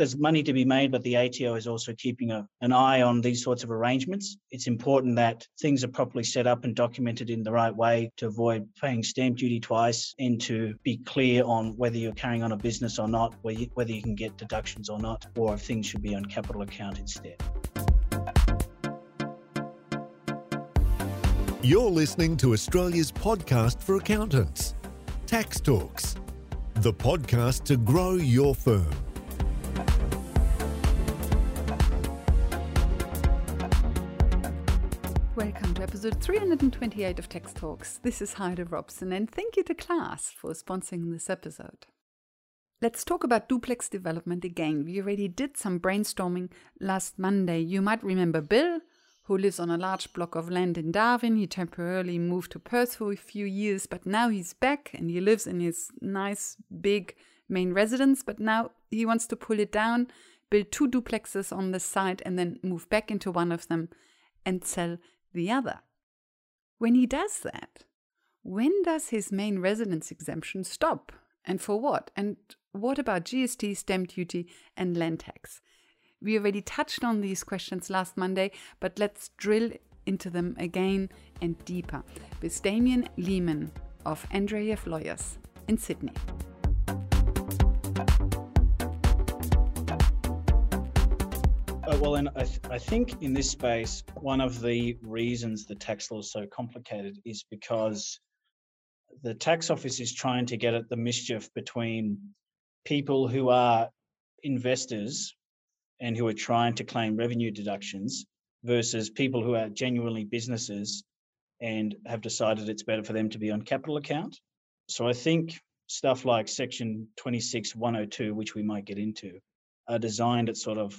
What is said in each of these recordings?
there's money to be made, but the ATO is also keeping a, an eye on these sorts of arrangements. It's important that things are properly set up and documented in the right way to avoid paying stamp duty twice and to be clear on whether you're carrying on a business or not, whether you can get deductions or not, or if things should be on capital account instead. You're listening to Australia's podcast for accountants, Tax Talks, the podcast to grow your firm. Episode 328 of Tax Talks. This is Heidi Robson, and thank you to Class for sponsoring this episode. Let's talk about duplex development again. We already did some brainstorming last Monday. You might remember Bill, who lives on a large block of land in Darwin. He temporarily moved to Perth for a few years, but now he's back and he lives in his nice big main residence. But now he wants to pull it down, build two duplexes on the side, and then move back into one of them and sell the other. When he does that, when does his main residence exemption stop? And for what? And what about GST, stamp duty, and land tax? We already touched on these questions last Monday, but let's drill into them again and deeper with Damien Lehman of Andreeff Lawyers in Sydney. Oh, well, and I, th- I, think in this space, one of the reasons the tax law is so complicated is because the tax office is trying to get at the mischief between people who are investors and who are trying to claim revenue deductions versus people who are genuinely businesses and have decided it's better for them to be on capital account. So I think stuff like section 26102 which we might get into are designed at sort of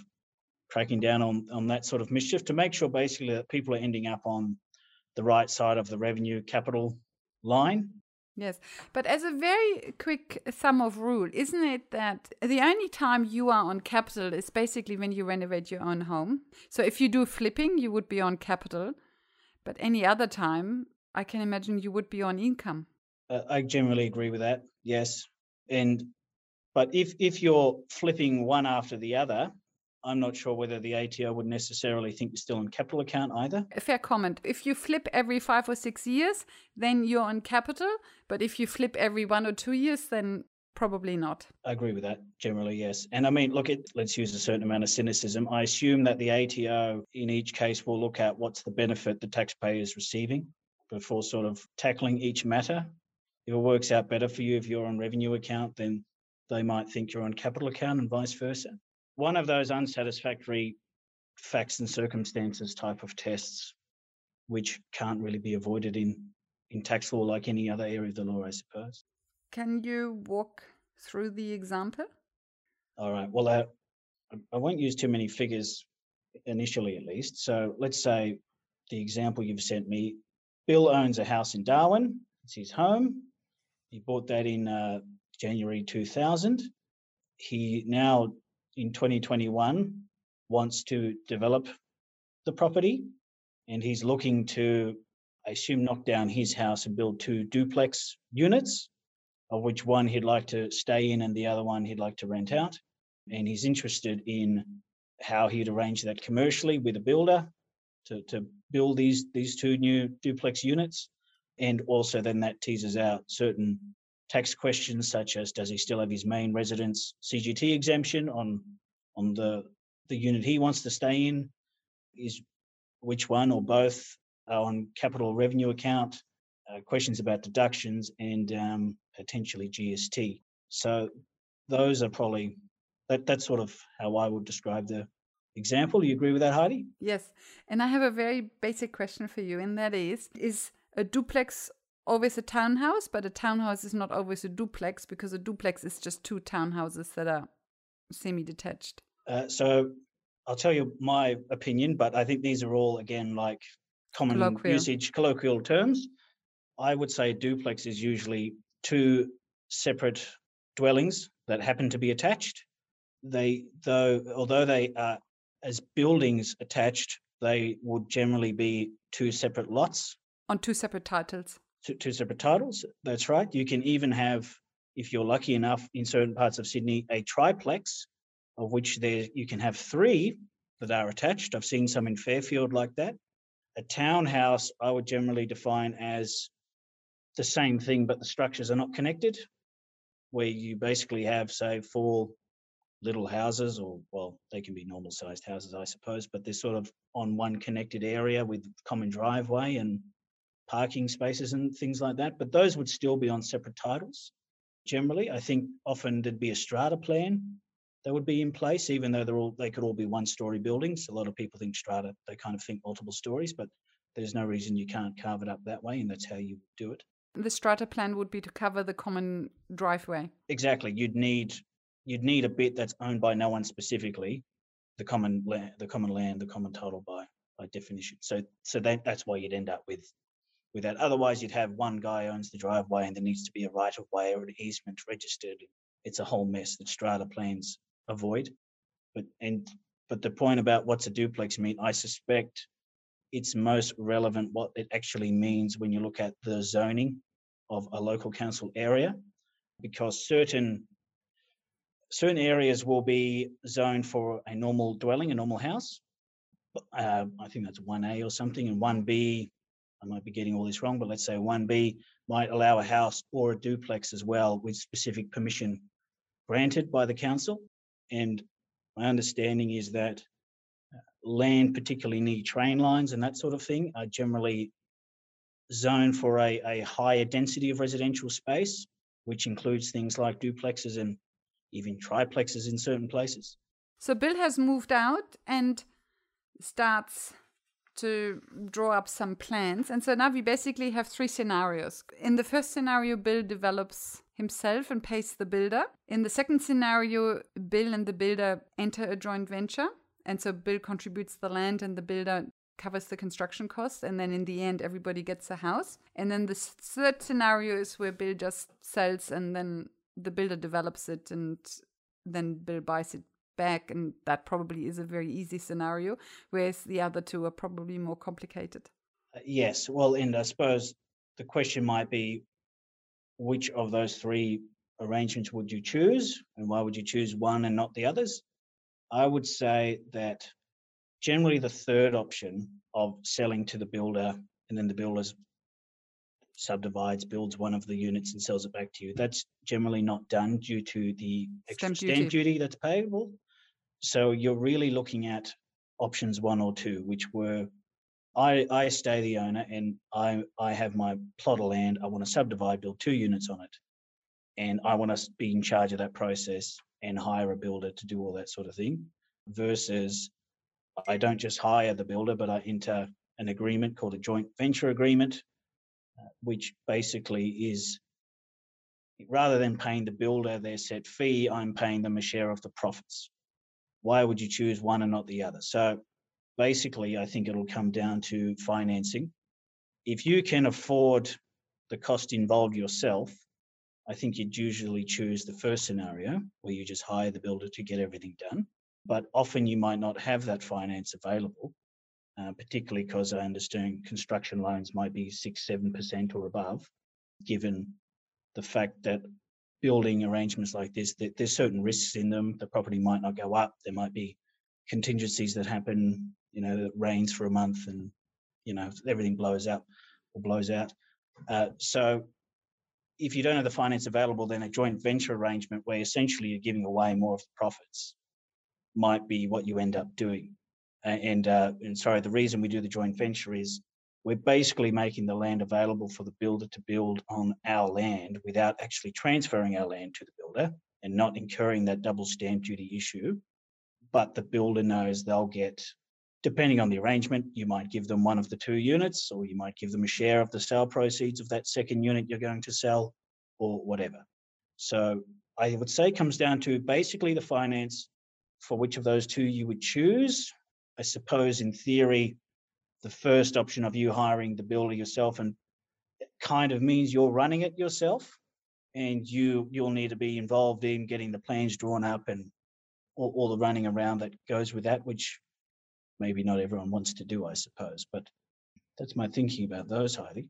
cracking down on on that sort of mischief to make sure basically that people are ending up on the right side of the revenue capital line Yes, but as a very quick sum of rule, isn't it that the only time you are on capital is basically when you renovate your own home? So if you do flipping, you would be on capital, but any other time, I can imagine you would be on income. Uh, I generally agree with that. Yes, and but if if you're flipping one after the other, I'm not sure whether the ATO would necessarily think you're still on capital account either. A fair comment. If you flip every five or six years, then you're on capital. But if you flip every one or two years, then probably not. I agree with that generally, yes. And I mean, look, at, let's use a certain amount of cynicism. I assume that the ATO in each case will look at what's the benefit the taxpayer is receiving before sort of tackling each matter. If it works out better for you if you're on revenue account, then they might think you're on capital account and vice versa one of those unsatisfactory facts and circumstances type of tests, which can't really be avoided in, in tax law like any other area of the law, I suppose. Can you walk through the example? All right. Well, uh, I won't use too many figures initially, at least. So let's say the example you've sent me Bill owns a house in Darwin, it's his home. He bought that in uh, January 2000. He now in 2021 wants to develop the property and he's looking to, I assume, knock down his house and build two duplex units, of which one he'd like to stay in and the other one he'd like to rent out. And he's interested in how he'd arrange that commercially with a builder to, to build these, these two new duplex units. And also, then that teases out certain tax questions such as does he still have his main residence CGT exemption on on the the unit he wants to stay in? Is which one or both are on capital revenue account? Uh, questions about deductions and um, potentially GST so those are probably that that's sort of how I would describe the example. You agree with that Heidi? Yes. And I have a very basic question for you and that is is a duplex always a townhouse, but a townhouse is not always a duplex because a duplex is just two townhouses that are semi detached. Uh, so I'll tell you my opinion, but I think these are all, again, like common colloquial. usage, colloquial terms. I would say duplex is usually two separate dwellings that happen to be attached. They, though, although they are as buildings attached, they would generally be two separate lots on two separate titles two, separate titles. That's right. You can even have, if you're lucky enough in certain parts of Sydney, a triplex of which there you can have three that are attached. I've seen some in Fairfield like that. A townhouse, I would generally define as the same thing, but the structures are not connected, where you basically have, say, four little houses, or well, they can be normal sized houses, I suppose, but they're sort of on one connected area with common driveway and parking spaces and things like that. But those would still be on separate titles. Generally, I think often there'd be a strata plan that would be in place, even though they're all they could all be one story buildings. A lot of people think strata, they kind of think multiple stories, but there's no reason you can't carve it up that way, and that's how you do it. The strata plan would be to cover the common driveway. Exactly. You'd need you'd need a bit that's owned by no one specifically, the common land, the common land, the common title by by definition. So so that, that's why you'd end up with with that. Otherwise, you'd have one guy owns the driveway and there needs to be a right of way or an easement registered. It's a whole mess that strata plans avoid. But and but the point about what's a duplex mean, I suspect it's most relevant what it actually means when you look at the zoning of a local council area, because certain certain areas will be zoned for a normal dwelling, a normal house. Uh, I think that's 1A or something, and 1B, I might be getting all this wrong, but let's say 1B might allow a house or a duplex as well with specific permission granted by the council. And my understanding is that uh, land, particularly near train lines and that sort of thing, are generally zoned for a, a higher density of residential space, which includes things like duplexes and even triplexes in certain places. So Bill has moved out and starts to draw up some plans. And so now we basically have three scenarios. In the first scenario, Bill develops himself and pays the builder. In the second scenario, Bill and the builder enter a joint venture. And so Bill contributes the land and the builder covers the construction cost. And then in the end, everybody gets a house. And then the third scenario is where Bill just sells and then the builder develops it and then Bill buys it back. And that probably is a very easy scenario, whereas the other two are probably more complicated. Uh, yes. Well, and I suppose the question might be which of those three arrangements would you choose and why would you choose one and not the others? I would say that generally the third option of selling to the builder and then the builder subdivides, builds one of the units and sells it back to you. That's generally not done due to the extra stamp, stamp duty. duty that's payable. So you're really looking at options one or two, which were I, I stay the owner and I, I have my plot of land. I want to subdivide, build two units on it. And I want to be in charge of that process and hire a builder to do all that sort of thing versus I don't just hire the builder, but I enter an agreement called a joint venture agreement uh, which basically is rather than paying the builder their set fee, I'm paying them a share of the profits. Why would you choose one and not the other? So basically, I think it'll come down to financing. If you can afford the cost involved yourself, I think you'd usually choose the first scenario where you just hire the builder to get everything done. But often you might not have that finance available. Uh, particularly because I understand construction loans might be six, seven percent or above, given the fact that building arrangements like this, that there's certain risks in them. The property might not go up. There might be contingencies that happen. You know, it rains for a month and you know everything blows up or blows out. Uh, so if you don't have the finance available, then a joint venture arrangement where essentially you're giving away more of the profits might be what you end up doing and uh, and sorry, the reason we do the joint venture is we're basically making the land available for the builder to build on our land without actually transferring our land to the builder and not incurring that double stamp duty issue. But the builder knows they'll get, depending on the arrangement, you might give them one of the two units, or you might give them a share of the sale proceeds of that second unit you're going to sell, or whatever. So I would say comes down to basically the finance for which of those two you would choose I suppose in theory, the first option of you hiring the builder yourself and kind of means you're running it yourself and you you'll need to be involved in getting the plans drawn up and all, all the running around that goes with that, which maybe not everyone wants to do, I suppose. But that's my thinking about those, Heidi.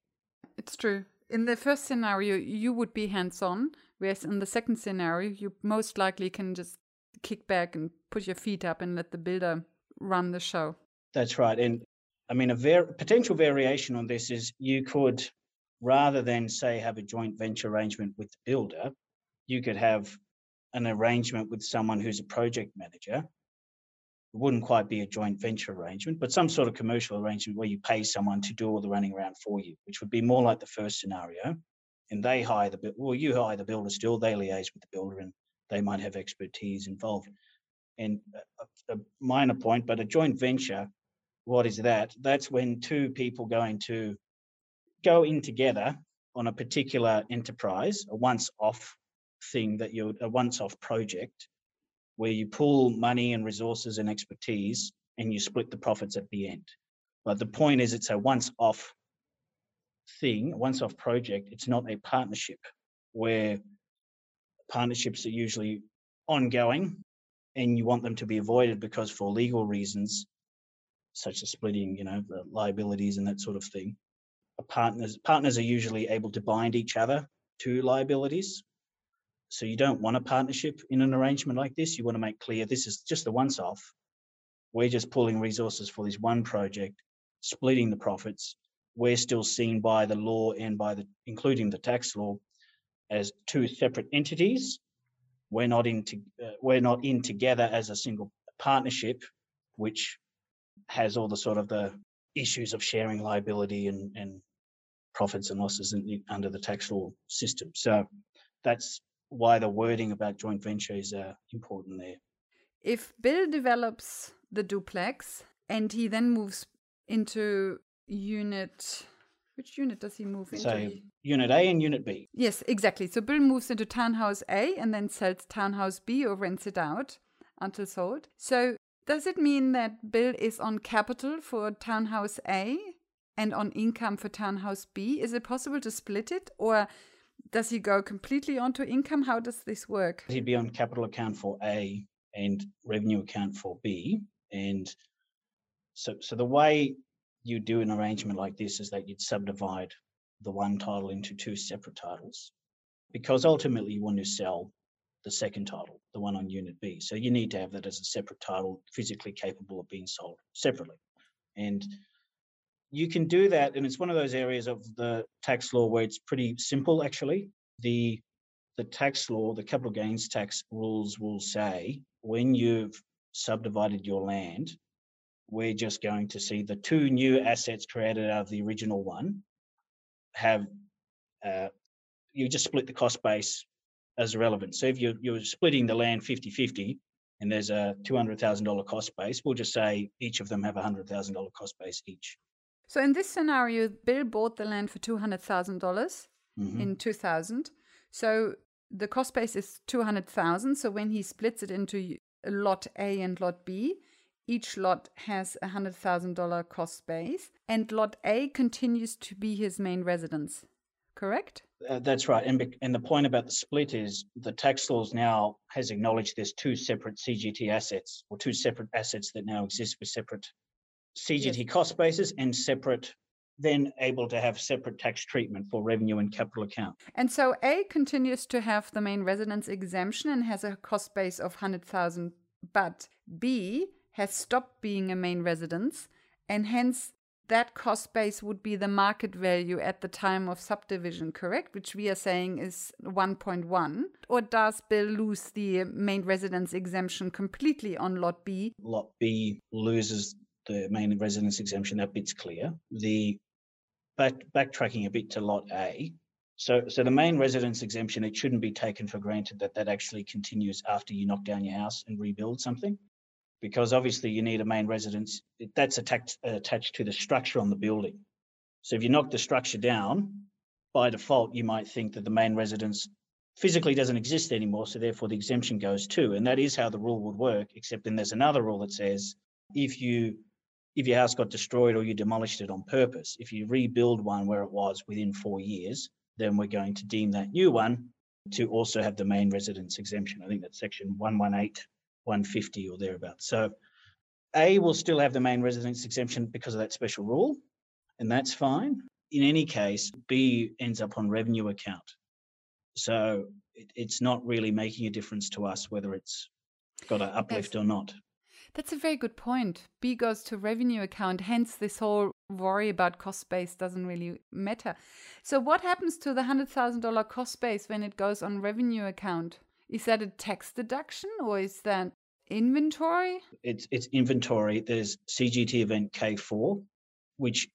It's true. In the first scenario, you would be hands on, whereas in the second scenario, you most likely can just kick back and put your feet up and let the builder run the show. That's right. And I mean, a var- potential variation on this is you could, rather than say have a joint venture arrangement with the builder, you could have an arrangement with someone who's a project manager. It wouldn't quite be a joint venture arrangement, but some sort of commercial arrangement where you pay someone to do all the running around for you, which would be more like the first scenario. And they hire the well, you hire the builder still, they liaise with the builder and they might have expertise involved. And uh, a, a minor point, but a joint venture, what is that? That's when two people going to go in together on a particular enterprise, a once off thing that you're a once off project where you pool money and resources and expertise and you split the profits at the end. But the point is, it's a once off thing, once off project. It's not a partnership where partnerships are usually ongoing and you want them to be avoided because for legal reasons, such as splitting, you know, the liabilities and that sort of thing, partners partners are usually able to bind each other to liabilities so you don't want a partnership in an arrangement like this. You want to make clear this is just a once off. We're just pulling resources for this one project, splitting the profits. We're still seen by the law and by the, including the tax law, as two separate entities. We're not in, to, uh, we're not in together as a single partnership, which has all the sort of the issues of sharing liability and, and profits and losses in, under the tax law system. So that's why the wording about joint venture is uh, important there. If Bill develops the duplex and he then moves into unit, which unit does he move into? So unit A and unit B. Yes, exactly. So Bill moves into townhouse A and then sells townhouse B or rents it out until sold. So does it mean that Bill is on capital for townhouse A and on income for townhouse B? Is it possible to split it or does he go completely onto income? How does this work? He'd be on capital account for A and revenue account for B. And so, so the way you do an arrangement like this is that you'd subdivide the one title into two separate titles because ultimately you want to sell the second title, the one on unit B. So you need to have that as a separate title, physically capable of being sold separately. And you can do that, and it's one of those areas of the tax law where it's pretty simple actually. The the tax law, the capital gains tax rules will say when you've subdivided your land, we're just going to see the two new assets created out of the original one have uh, you just split the cost base as relevant. So if you're, you're splitting the land 50-50 and there's a $200,000 cost base, we'll just say each of them have a $100,000 cost base each. So in this scenario, Bill bought the land for two hundred thousand dollars Mhm. in two thousand. So the cost base is two hundred thousand. So when he splits it into lot A and lot B, each lot has a hundred thousand dollar cost base, and lot A continues to be his main residence. Correct? Uh, that's right. And, and the point about the split is the tax laws now has acknowledged there's two separate CGT assets or two separate assets that now exist with separate CGT cost bases and separate, then able to have separate tax treatment for revenue and capital account. And so A continues to have the main residence exemption and has a cost base of 100,000, but B has stopped being a main residence and hence that cost base would be the market value at the time of subdivision, correct? Which we are saying is 1.1. Or does Bill lose the main residence exemption completely on lot B? Lot B loses the main residence exemption, that bit's clear. The back, backtracking a bit to lot A. So, so the main residence exemption, it shouldn't be taken for granted that that actually continues after you knock down your house and rebuild something. Because obviously you need a main residence, that's attached, attached to the structure on the building. So if you knock the structure down, by default, you might think that the main residence physically doesn't exist anymore, so therefore the exemption goes too. And that is how the rule would work, except then there's another rule that says if you if your house got destroyed or you demolished it on purpose, if you rebuild one where it was within four years, then we're going to deem that new one to also have the main residence exemption. I think that's section 118, 150 or thereabouts. So A will still have the main residence exemption because of that special rule, and that's fine. In any case, B ends up on revenue account. So it, it's not really making a difference to us whether it's got an uplift yes. or not. That's a very good point. B goes to revenue account, hence this whole worry about cost base doesn't really matter. So what happens to the $100,000 cost base when it goes on revenue account? Is that a tax deduction or is that inventory? It's it's inventory. There's CGT event K4, which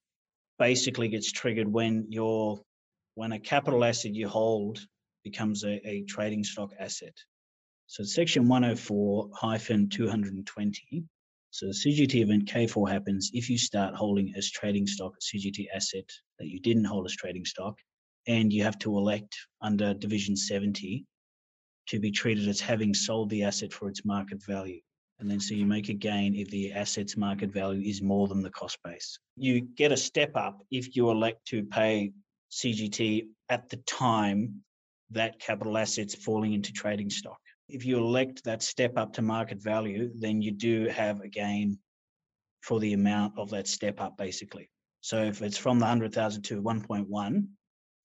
basically gets triggered when your when a capital asset you hold becomes a, a trading stock asset. So section 104 hyphen 220. So the CGT event K4 happens if you start holding as trading stock a CGT asset that you didn't hold as trading stock, and you have to elect under division 70 to be treated as having sold the asset for its market value. And then so you make a gain if the asset's market value is more than the cost base. You get a step up if you elect to pay CGT at the time that capital asset's falling into trading stock if you elect that step up to market value, then you do have a gain for the amount of that step up, basically. So if it's from the 100,000 to 1.1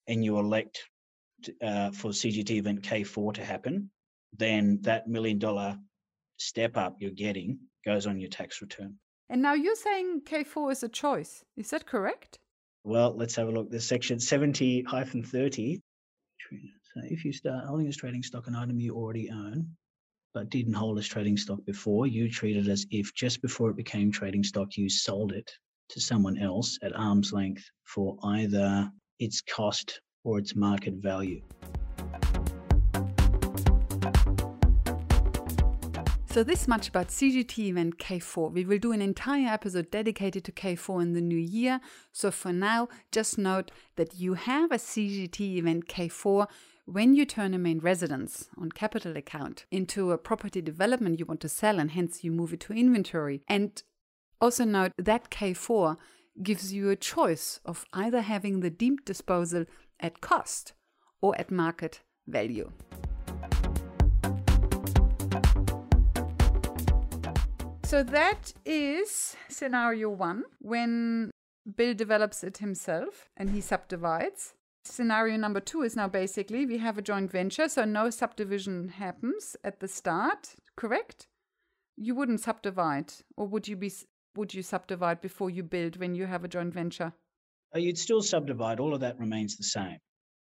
and you elect uh, for CGT event K4 to happen, then that million dollar step up you're getting goes on your tax return. And now you're saying K4 is a choice. Is that correct? Well, let's have a look. There's section 70 30 so if you start holding as trading stock an item you already own, but didn't hold as trading stock before, you treat it as if just before it became trading stock, you sold it to someone else at arm's length for either its cost or its market value. So this much about CGT event K4. We will do an entire episode dedicated to K4 in the new year. So for now, just note that you have a CGT event K4 when you turn a main residence on capital account into a property development you want to sell and hence you move it to inventory. And also note that K4 gives you a choice of either having the deemed disposal at cost or at market value. So that is scenario one when Bill develops it himself and he subdivides. Scenario number two is now basically we have a joint venture, so no subdivision happens at the start, correct? You wouldn't subdivide, or would you be? Would you subdivide before you build when you have a joint venture? Uh, you'd still subdivide. All of that remains the same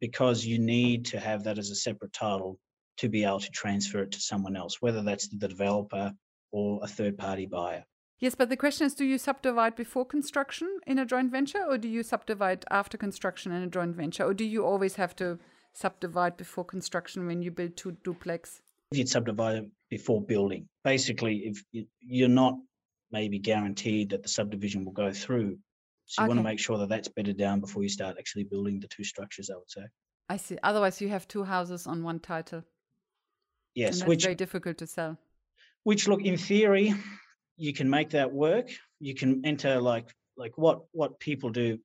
because you need to have that as a separate title to be able to transfer it to someone else, whether that's the developer or a third party buyer. Yes, but the question is do you subdivide before construction in a joint venture or do you subdivide after construction in a joint venture? Or do you always have to subdivide before construction when you build two duplex? You'd subdivide before building. Basically, if you're not maybe guaranteed that the subdivision will go through, so you okay. want to make sure that that's bedded down before you start actually building the two structures, I would say. I see. Otherwise, you have two houses on one title. Yes, which very difficult to sell. Which, look, in theory, you can make that work. You can enter like like what what people do.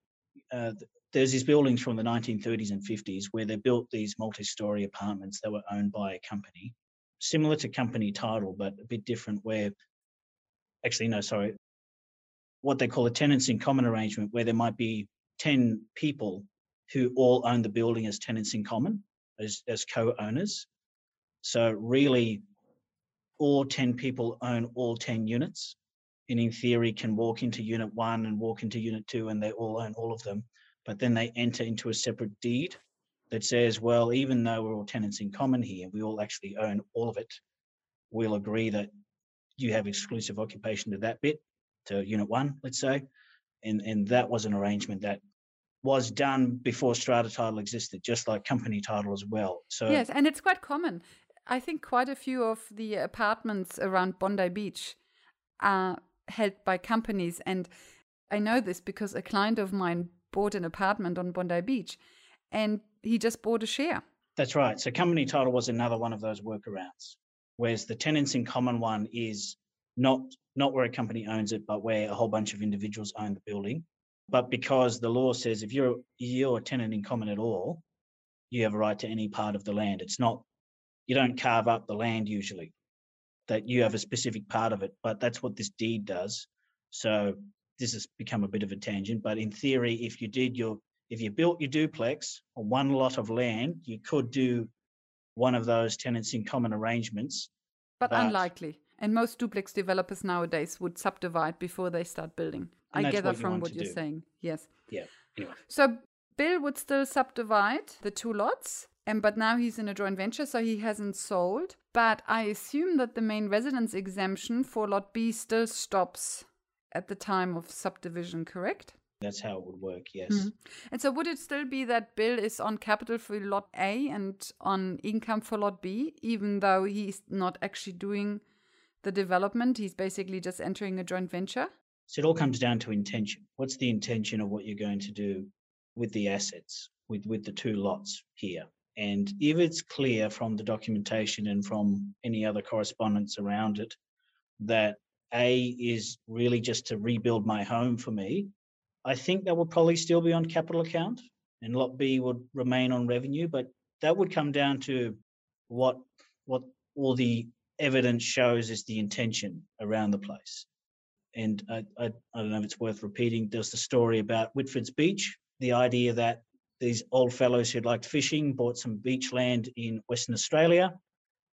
Uh, there's these buildings from the 1930s and 50s where they built these multi-story apartments that were owned by a company, similar to company title, but a bit different. Where actually, no, sorry, what they call a tenants in common arrangement, where there might be 10 people who all own the building as tenants in common, as, as co-owners. So really, all 10 people own all 10 units and in theory can walk into unit one and walk into unit two and they all own all of them but then they enter into a separate deed that says well even though we're all tenants in common here we all actually own all of it we'll agree that you have exclusive occupation to that bit to unit one let's say and and that was an arrangement that was done before strata title existed just like company title as well so yes and it's quite common I think quite a few of the apartments around Bondi Beach are held by companies. And I know this because a client of mine bought an apartment on Bondi Beach and he just bought a share. That's right. So company title was another one of those workarounds. Whereas the tenants in common one is not not where a company owns it, but where a whole bunch of individuals own the building. But because the law says if you're you're a tenant in common at all, you have a right to any part of the land. It's not you don't carve up the land usually that you have a specific part of it but that's what this deed does so this has become a bit of a tangent but in theory if you did your if you built your duplex on one lot of land you could do one of those tenants in common arrangements but, but unlikely And most duplex developers nowadays would subdivide before they start building. And I gather what from what you're do. saying. Yes. Yeah. Anyway, So Bill would still subdivide the two lots, and but now he's in a joint venture, so he hasn't sold. But I assume that the main residence exemption for lot B still stops at the time of subdivision, correct? that's how it would work. Yes. Mhm. And so would it still be that Bill is on capital for lot A and on income for lot B, even though he's not actually doing the development? He's basically just entering a joint venture? So it all comes down to intention. What's the intention of what you're going to do with the assets, with, with the two lots here? And if it's clear from the documentation and from any other correspondence around it that A is really just to rebuild my home for me, I think that would probably still be on capital account and lot B would remain on revenue, but that would come down to what what all the evidence shows is the intention around the place and I, I, I don't know if it's worth repeating. There's the story about Whitford's Beach, the idea that these old fellows who liked fishing bought some beach land in Western Australia,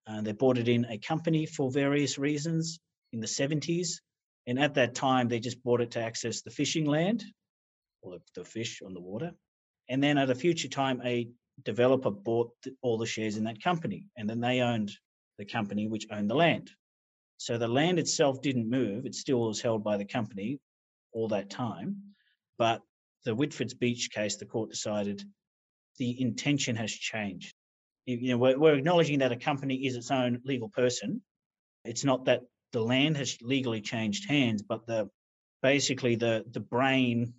and they bought it in a company for various reasons in the 70s. And at that time, they just bought it to access the fishing land or the, the fish on the water. And then at a future time, a developer bought all the shares in that company, and then they owned the company which owned the land. So the land itself didn't move. It still was held by the company all that time. But the Whitford's Beach case, the court decided the intention has changed. You know, we're, we're acknowledging that a company is its own legal person. It's not that the land has legally changed hands, but the basically the the brain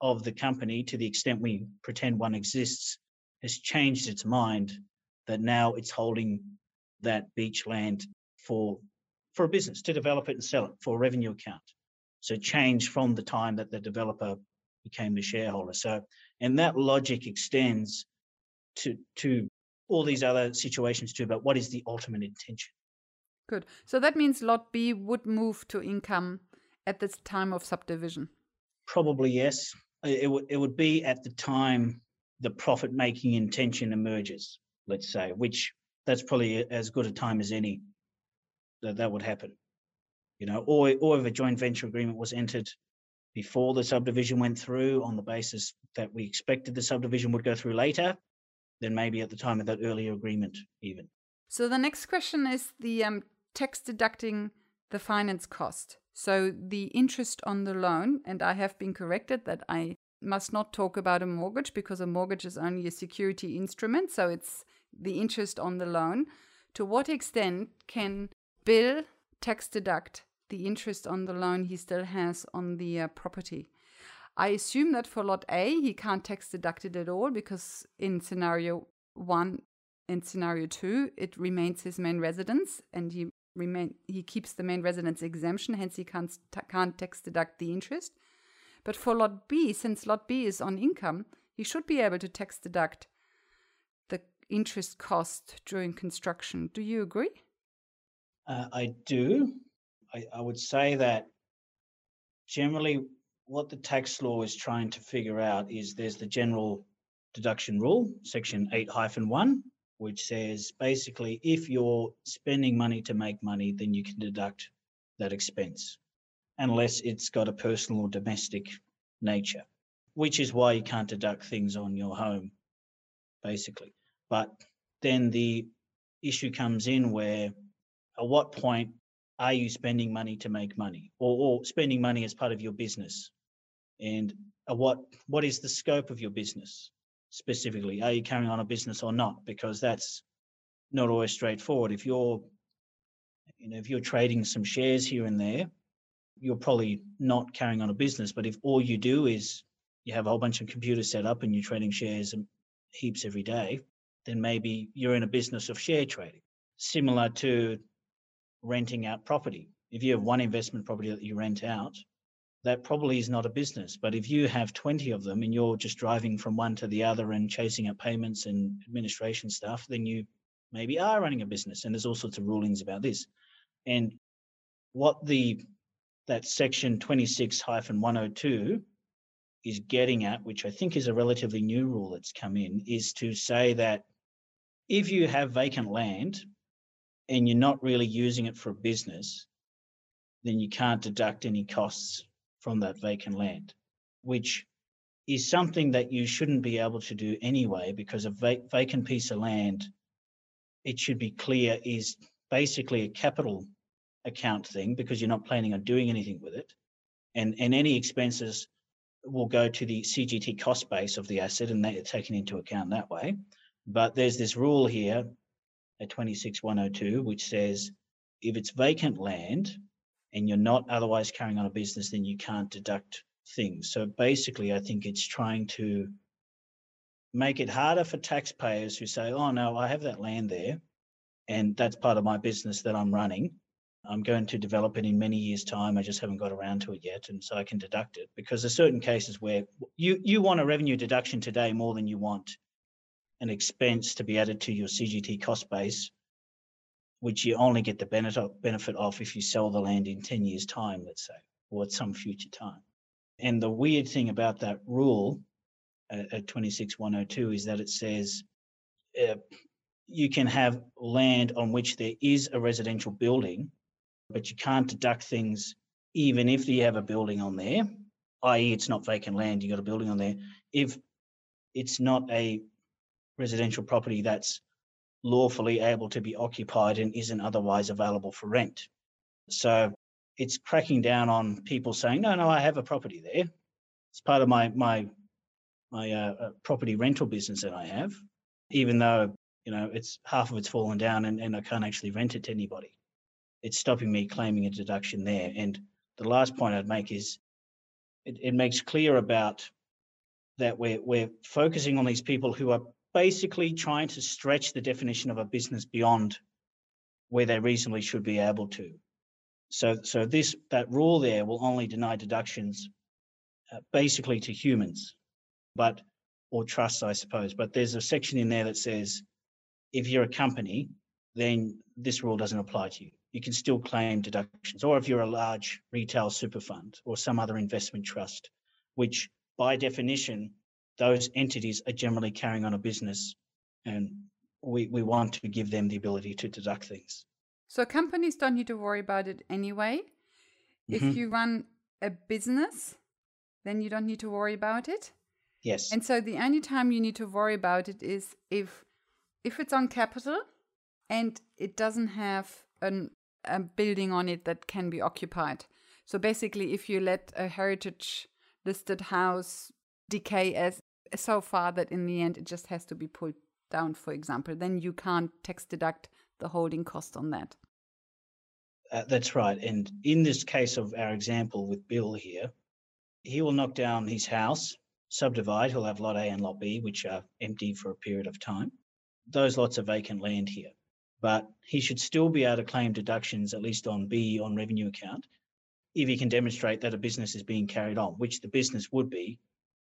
of the company, to the extent we pretend one exists, has changed its mind that now it's holding that beach land for for a business to develop it and sell it for a revenue account. So change from the time that the developer became the shareholder. So and that logic extends to to all these other situations too. But what is the ultimate intention? Good. So that means lot B would move to income at the time of subdivision. Probably yes. It would it would be at the time the profit making intention emerges. Let's say, which that's probably as good a time as any that that would happen. You know, or or if a joint venture agreement was entered before the subdivision went through on the basis that we expected the subdivision would go through later, then maybe at the time of that earlier agreement even. So the next question is the um, tax deducting the finance cost. So the interest on the loan, and I have been corrected that I must not talk about a mortgage because a mortgage is only a security instrument. So it's the interest on the loan. To what extent can Bill tax deduct the interest on the loan he still has on the uh, property? I assume that for lot A, he can't tax deduct it at all because in scenario one in scenario two, it remains his main residence, and he remain he keeps the main residence exemption. Hence, he can't can't tax deduct the interest. But for lot B, since lot B is on income, he should be able to tax deduct interest cost during construction. Do you agree? Uh, I do. I, I would say that generally what the tax law is trying to figure out is there's the general deduction rule, section 8 hyphen 1, which says basically if you're spending money to make money, then you can deduct that expense, unless it's got a personal or domestic nature, which is why you can't deduct things on your home, basically. But then the issue comes in where at what point are you spending money to make money or, or spending money as part of your business? And what what is the scope of your business specifically? Are you carrying on a business or not? Because that's not always straightforward. If you're you know, if you're trading some shares here and there, you're probably not carrying on a business. But if all you do is you have a whole bunch of computers set up and you're trading shares and heaps every day, then maybe you're in a business of share trading. Similar to renting out property. If you have one investment property that you rent out, that probably is not a business. But if you have 20 of them and you're just driving from one to the other and chasing up payments and administration stuff, then you maybe are running a business. And there's all sorts of rulings about this. And what the that section 26 102 is getting at, which I think is a relatively new rule that's come in, is to say that if you have vacant land and you're not really using it for a business, then you can't deduct any costs from that vacant land, which is something that you shouldn't be able to do anyway, because a va- vacant piece of land, it should be clear, is basically a capital account thing because you're not planning on doing anything with it. And, and any expenses will go to the CGT cost base of the asset and they're taken into account that way. But there's this rule here at 26102, which says if it's vacant land and you're not otherwise carrying on a business, then you can't deduct things. So basically, I think it's trying to make it harder for taxpayers who say, oh, no, I have that land there and that's part of my business that I'm running. I'm going to develop it in many years' time. I just haven't got around to it yet, and so I can deduct it because there's certain cases where you you want a revenue deduction today more than you want an expense to be added to your CGT cost base, which you only get the benefit benefit of if you sell the land in 10 years' time, let's say, or at some future time. And the weird thing about that rule at, at 26102 is that it says uh, you can have land on which there is a residential building, but you can't deduct things even if you have a building on there, i.e., it's not vacant land, you've got a building on there. If it's not a residential property that's lawfully able to be occupied and isn't otherwise available for rent. So it's cracking down on people saying, no, no, I have a property there. It's part of my my my uh, uh, property rental business that I have, even though you know it's half of it's fallen down and, and I can't actually rent it to anybody. It's stopping me claiming a deduction there. And the last point I'd make is it, it makes clear about that we're we're focusing on these people who are basically trying to stretch the definition of a business beyond where they reasonably should be able to. So, so this that rule there will only deny deductions uh, basically to humans, but or trusts, I suppose. But there's a section in there that says if you're a company, then this rule doesn't apply to you. You can still claim deductions, or if you're a large retail super fund or some other investment trust, which by definition those entities are generally carrying on a business and we, we want to give them the ability to deduct things. So companies don't need to worry about it anyway. Mm-hmm. If you run a business, then you don't need to worry about it. Yes. And so the only time you need to worry about it is if if it's on capital and it doesn't have an, a building on it that can be occupied. So basically if you let a heritage listed house decay as so far that in the end it just has to be pulled down, for example, then you can't tax deduct the holding cost on that. Uh, that's right. And in this case of our example with Bill here, he will knock down his house, subdivide, he'll have lot A and lot B, which are empty for a period of time. Those lots are vacant land here. But he should still be able to claim deductions, at least on B on revenue account, if he can demonstrate that a business is being carried on, which the business would be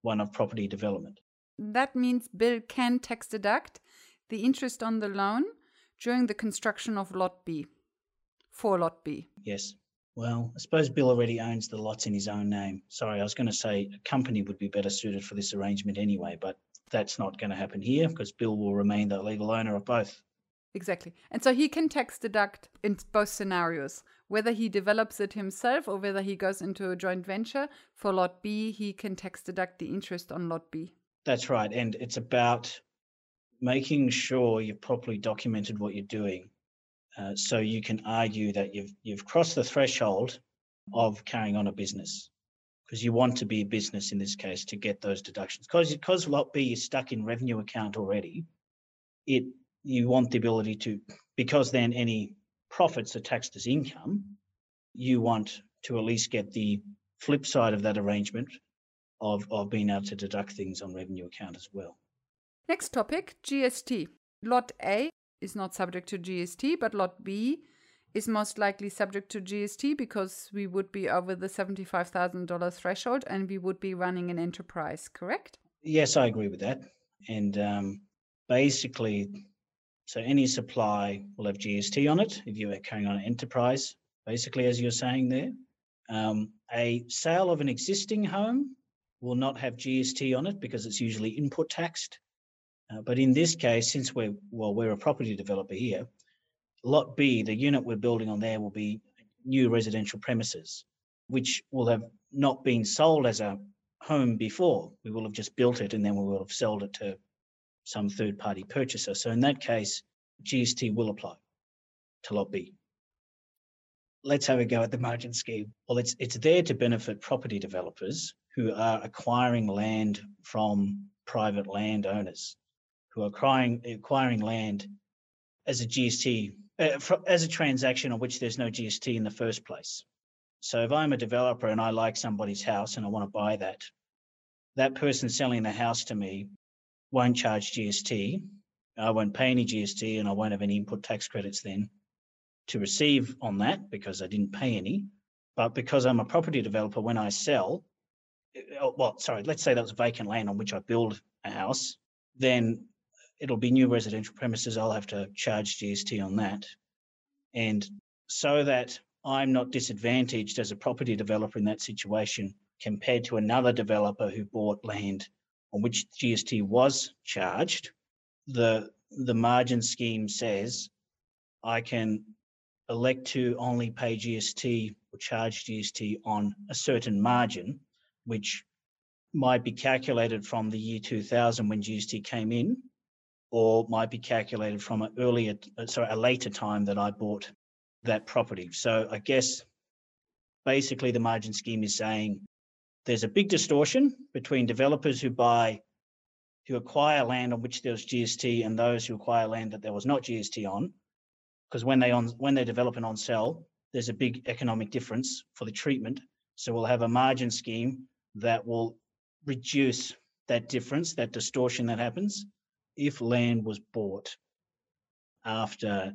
one of property development. That means Bill can tax deduct the interest on the loan during the construction of Lot B, for Lot B. Yes. Well, I suppose Bill already owns the lots in his own name. Sorry, I was going to say a company would be better suited for this arrangement anyway, but that's not going to happen here because Bill will remain the legal owner of both. Exactly. And so he can tax deduct in both scenarios. Whether he develops it himself or whether he goes into a joint venture for Lot B, he can tax deduct the interest on Lot B. That's right. And it's about making sure you've properly documented what you're doing uh, so you can argue that you've, you've crossed the threshold of carrying on a business because you want to be a business in this case to get those deductions. Because because Lot B is stuck in revenue account already, it you want the ability to, because then any profits are taxed as income, you want to at least get the flip side of that arrangement of, of being able to deduct things on revenue account as well. Next topic GST. Lot A is not subject to GST, but Lot B is most likely subject to GST because we would be over the $75,000 threshold and we would be running an enterprise, correct? Yes, I agree with that. And um, basically, so any supply will have GST on it if you are carrying on an enterprise, basically, as you're saying there. Um, a sale of an existing home will not have GST on it because it's usually input taxed. Uh, but in this case, since we're well, we're a property developer here, Lot B, the unit we're building on there will be new residential premises, which will have not been sold as a home before. We will have just built it and then we will have sold it to some third party purchaser. So in that case, GST will apply to lot B. Let's have a go at the margin scheme. Well, it's it's there to benefit property developers who are acquiring land from private landowners, who are acquiring acquiring land as a GST uh, as a transaction on which there's no GST in the first place. So if I'm a developer and I like somebody's house and I want to buy that, that person selling the house to me won't charge GST. I won't pay any GST and I won't have any input tax credits then to receive on that because I didn't pay any. But because I'm a property developer, when I sell, eh, oh, well, sorry, let's say that was vacant land on which I build a house, then it'll be new residential premises. I'll have to charge GST on that. And so that I'm not disadvantaged as a property developer in that situation compared to another developer who bought land on which GST was charged. The, the margin scheme says I can elect to only pay GST or charge GST on a certain margin, which might be calculated from the year 2000 when GST came in, or might be calculated from an earlier, sorry, a later time that I bought that property. So I guess basically the margin scheme is saying there's a big distortion between developers who buy who acquire land on which there was GST and those who acquire land that there was not GST on. Because when they on when they develop and on sell, there's a big economic difference for the treatment. So we'll have a margin scheme that will reduce that difference, that distortion that happens if land was bought after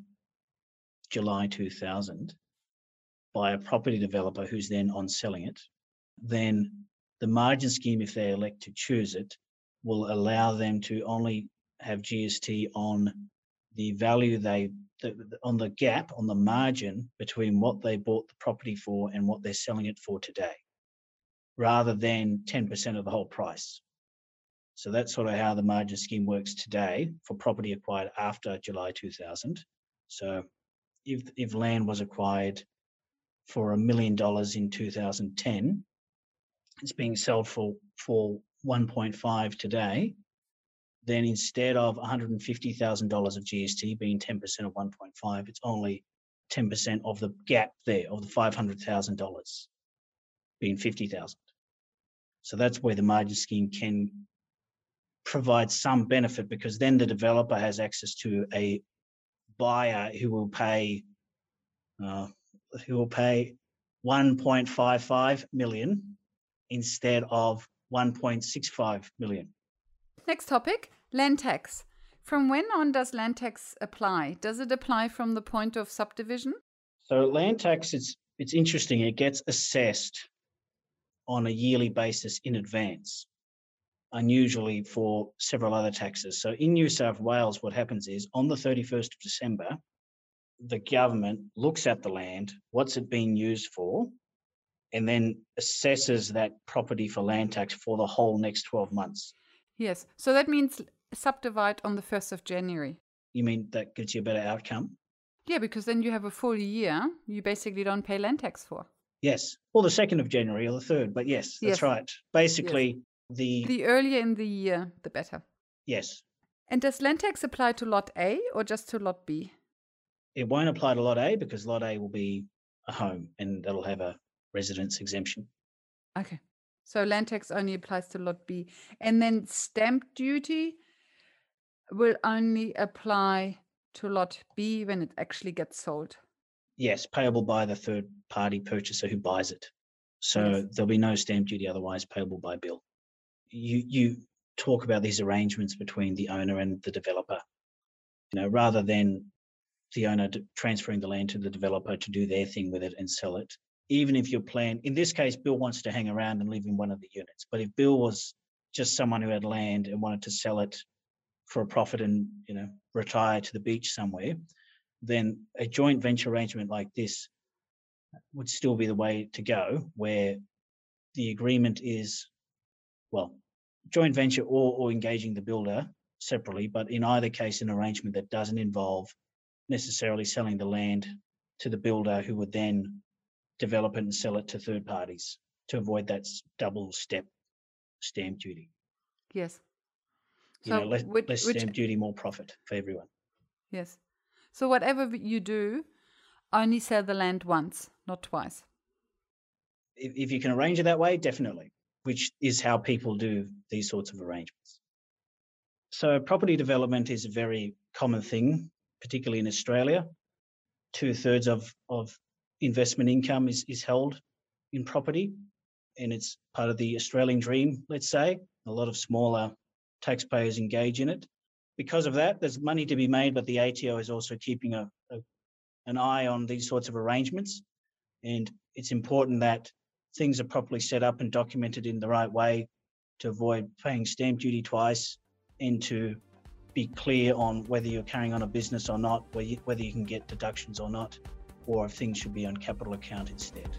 July 2000 by a property developer who's then on selling it, then the margin scheme, if they elect to choose it, will allow them to only have GST on the value they, the, on the gap, on the margin between what they bought the property for and what they're selling it for today, rather than 10% of the whole price. So that's sort of how the margin scheme works today for property acquired after July 2000. So if if land was acquired for a million dollars in 2010, it's being sold for for 1.5 today. Then instead of $150,000 of GST being 10% of 1.5, it's only 10% of the gap there of the $500,000 being 50,000. So that's where the margin scheme can provide some benefit because then the developer has access to a buyer who will pay uh, who will pay 1.55 million instead of 1.65 million. Next topic, land tax. From when on does land tax apply? Does it apply from the point of subdivision? So land tax it's it's interesting it gets assessed on a yearly basis in advance unusually for several other taxes. So in New South Wales, what happens is on the 31st of December, the government looks at the land, what's it being used for, and then assesses that property for land tax for the whole next 12 months. Yes. So that means subdivide on the 1st of January. You mean that gives you a better outcome? Yeah, because then you have a full year you basically don't pay land tax for. Yes. Or the 2nd of January or the 3rd, but yes, that's yes. right. Basically, yes the the earlier in the year, the better. Yes. And does land tax apply to Lot A or just to Lot B? It won't apply to Lot A because Lot A will be a home and that'll have a residence exemption. Okay. So land tax only applies to Lot B. And then stamp duty will only apply to Lot B when it actually gets sold. Yes, payable by the third party purchaser who buys it. So yes. there'll be no stamp duty otherwise payable by bill you you talk about these arrangements between the owner and the developer you know rather than the owner transferring the land to the developer to do their thing with it and sell it even if your plan in this case bill wants to hang around and live in one of the units. But if bill was just someone who had land and wanted to sell it for a profit and you know retire to the beach somewhere then a joint venture arrangement like this would still be the way to go where the agreement is well, joint venture or, or engaging the builder separately, but in either case, an arrangement that doesn't involve necessarily selling the land to the builder who would then develop it and sell it to third parties to avoid that double step stamp duty. Yes. You know, less, which- less which- stamp duty, more profit for everyone. yes. So whatever you do, only sell the land once, not twice. If, if you can arrange it that way, definitely, which is how people do these sorts of arrangements. So, property development is a very common thing, particularly in Australia. Two thirds of, of investment income is, is held in property, and it's part of the Australian dream, let's say. A lot of smaller taxpayers engage in it. Because of that, there's money to be made, but the ATO is also keeping a, a an eye on these sorts of arrangements. And it's important that things are properly set up and documented in the right way to avoid paying stamp duty twice and to be clear on whether you're carrying on a business or not, whether you, whether you can get deductions or not, or things should be on capital account instead.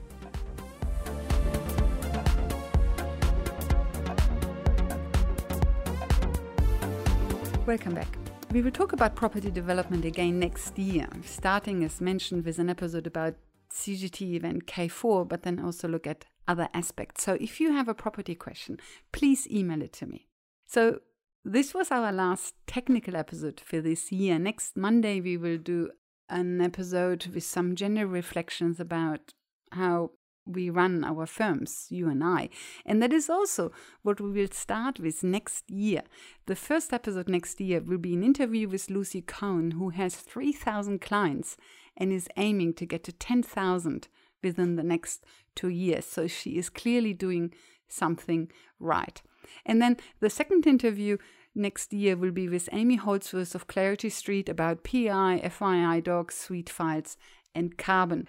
Welcome back. We will talk about property development again next year, starting as mentioned with an episode about CGT event K4, but then also look at other aspects. So if you have a property question, please email it to me. So this was our last technical episode for this year. Next Monday, we will do an episode with some general reflections about how we run our firms, you and I. And that is also what we will start with next year. The first episode next year will be an interview with Lucy Cohn, who has 3,000 clients and is aiming to get to 10,000 within the next two years. So she is clearly doing something right. And then the second interview next year will be with Amy Holdsworth of Clarity Street about PI, FYI Docs, suite files, and Karbon.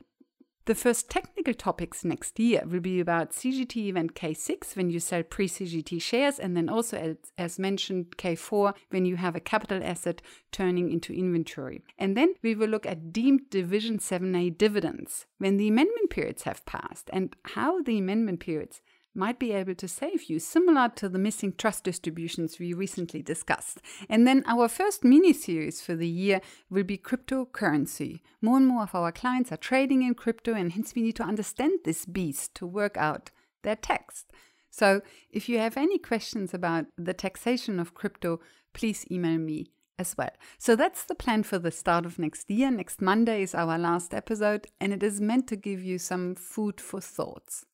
The first technical topics next year will be about CGT event K6 when you sell pre CGT shares, and then also, as, as, mentioned, K4 when you have a capital asset turning into inventory. And then we will look at deemed Division 7A dividends when the amendment periods have passed and how the amendment periods might be able to save you, similar to the missing trust distributions we recently discussed. And then our first mini series for the year will be cryptocurrency. More and more of our clients are trading in crypto, and hence we need to understand this beast to work out their tax. So if you have any questions about the taxation of crypto, please email me as well. So that's the plan for the start of next year. Next Monday is our last episode, and it is meant to give you some food for thoughts.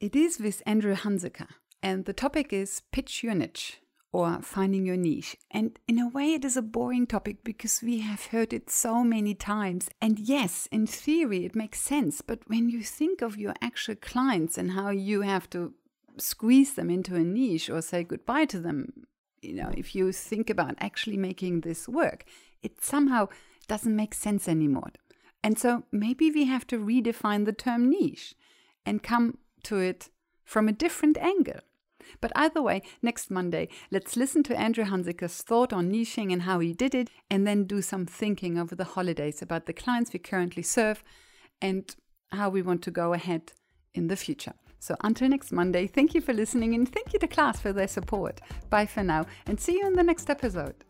It is with Andrew Hanseker, and the topic is pitch your niche or finding your niche. And in a way, it is a boring topic because we have heard it so many times. And yes, in theory, it makes sense. But when you think of your actual clients and how you have to squeeze them into a niche or say goodbye to them, you know, if you think about actually making this work, it somehow doesn't make sense anymore. And so maybe we have to redefine the term niche and come to it from a different angle. But either way, next Monday, let's listen to Andrew Hanseker's thought on niching and how he did it, and then do some thinking over the holidays about the clients we currently serve and how we want to go ahead in the future. So until next Monday, thank you for listening and thank you to Class for their support. Bye for now and see you in the next episode.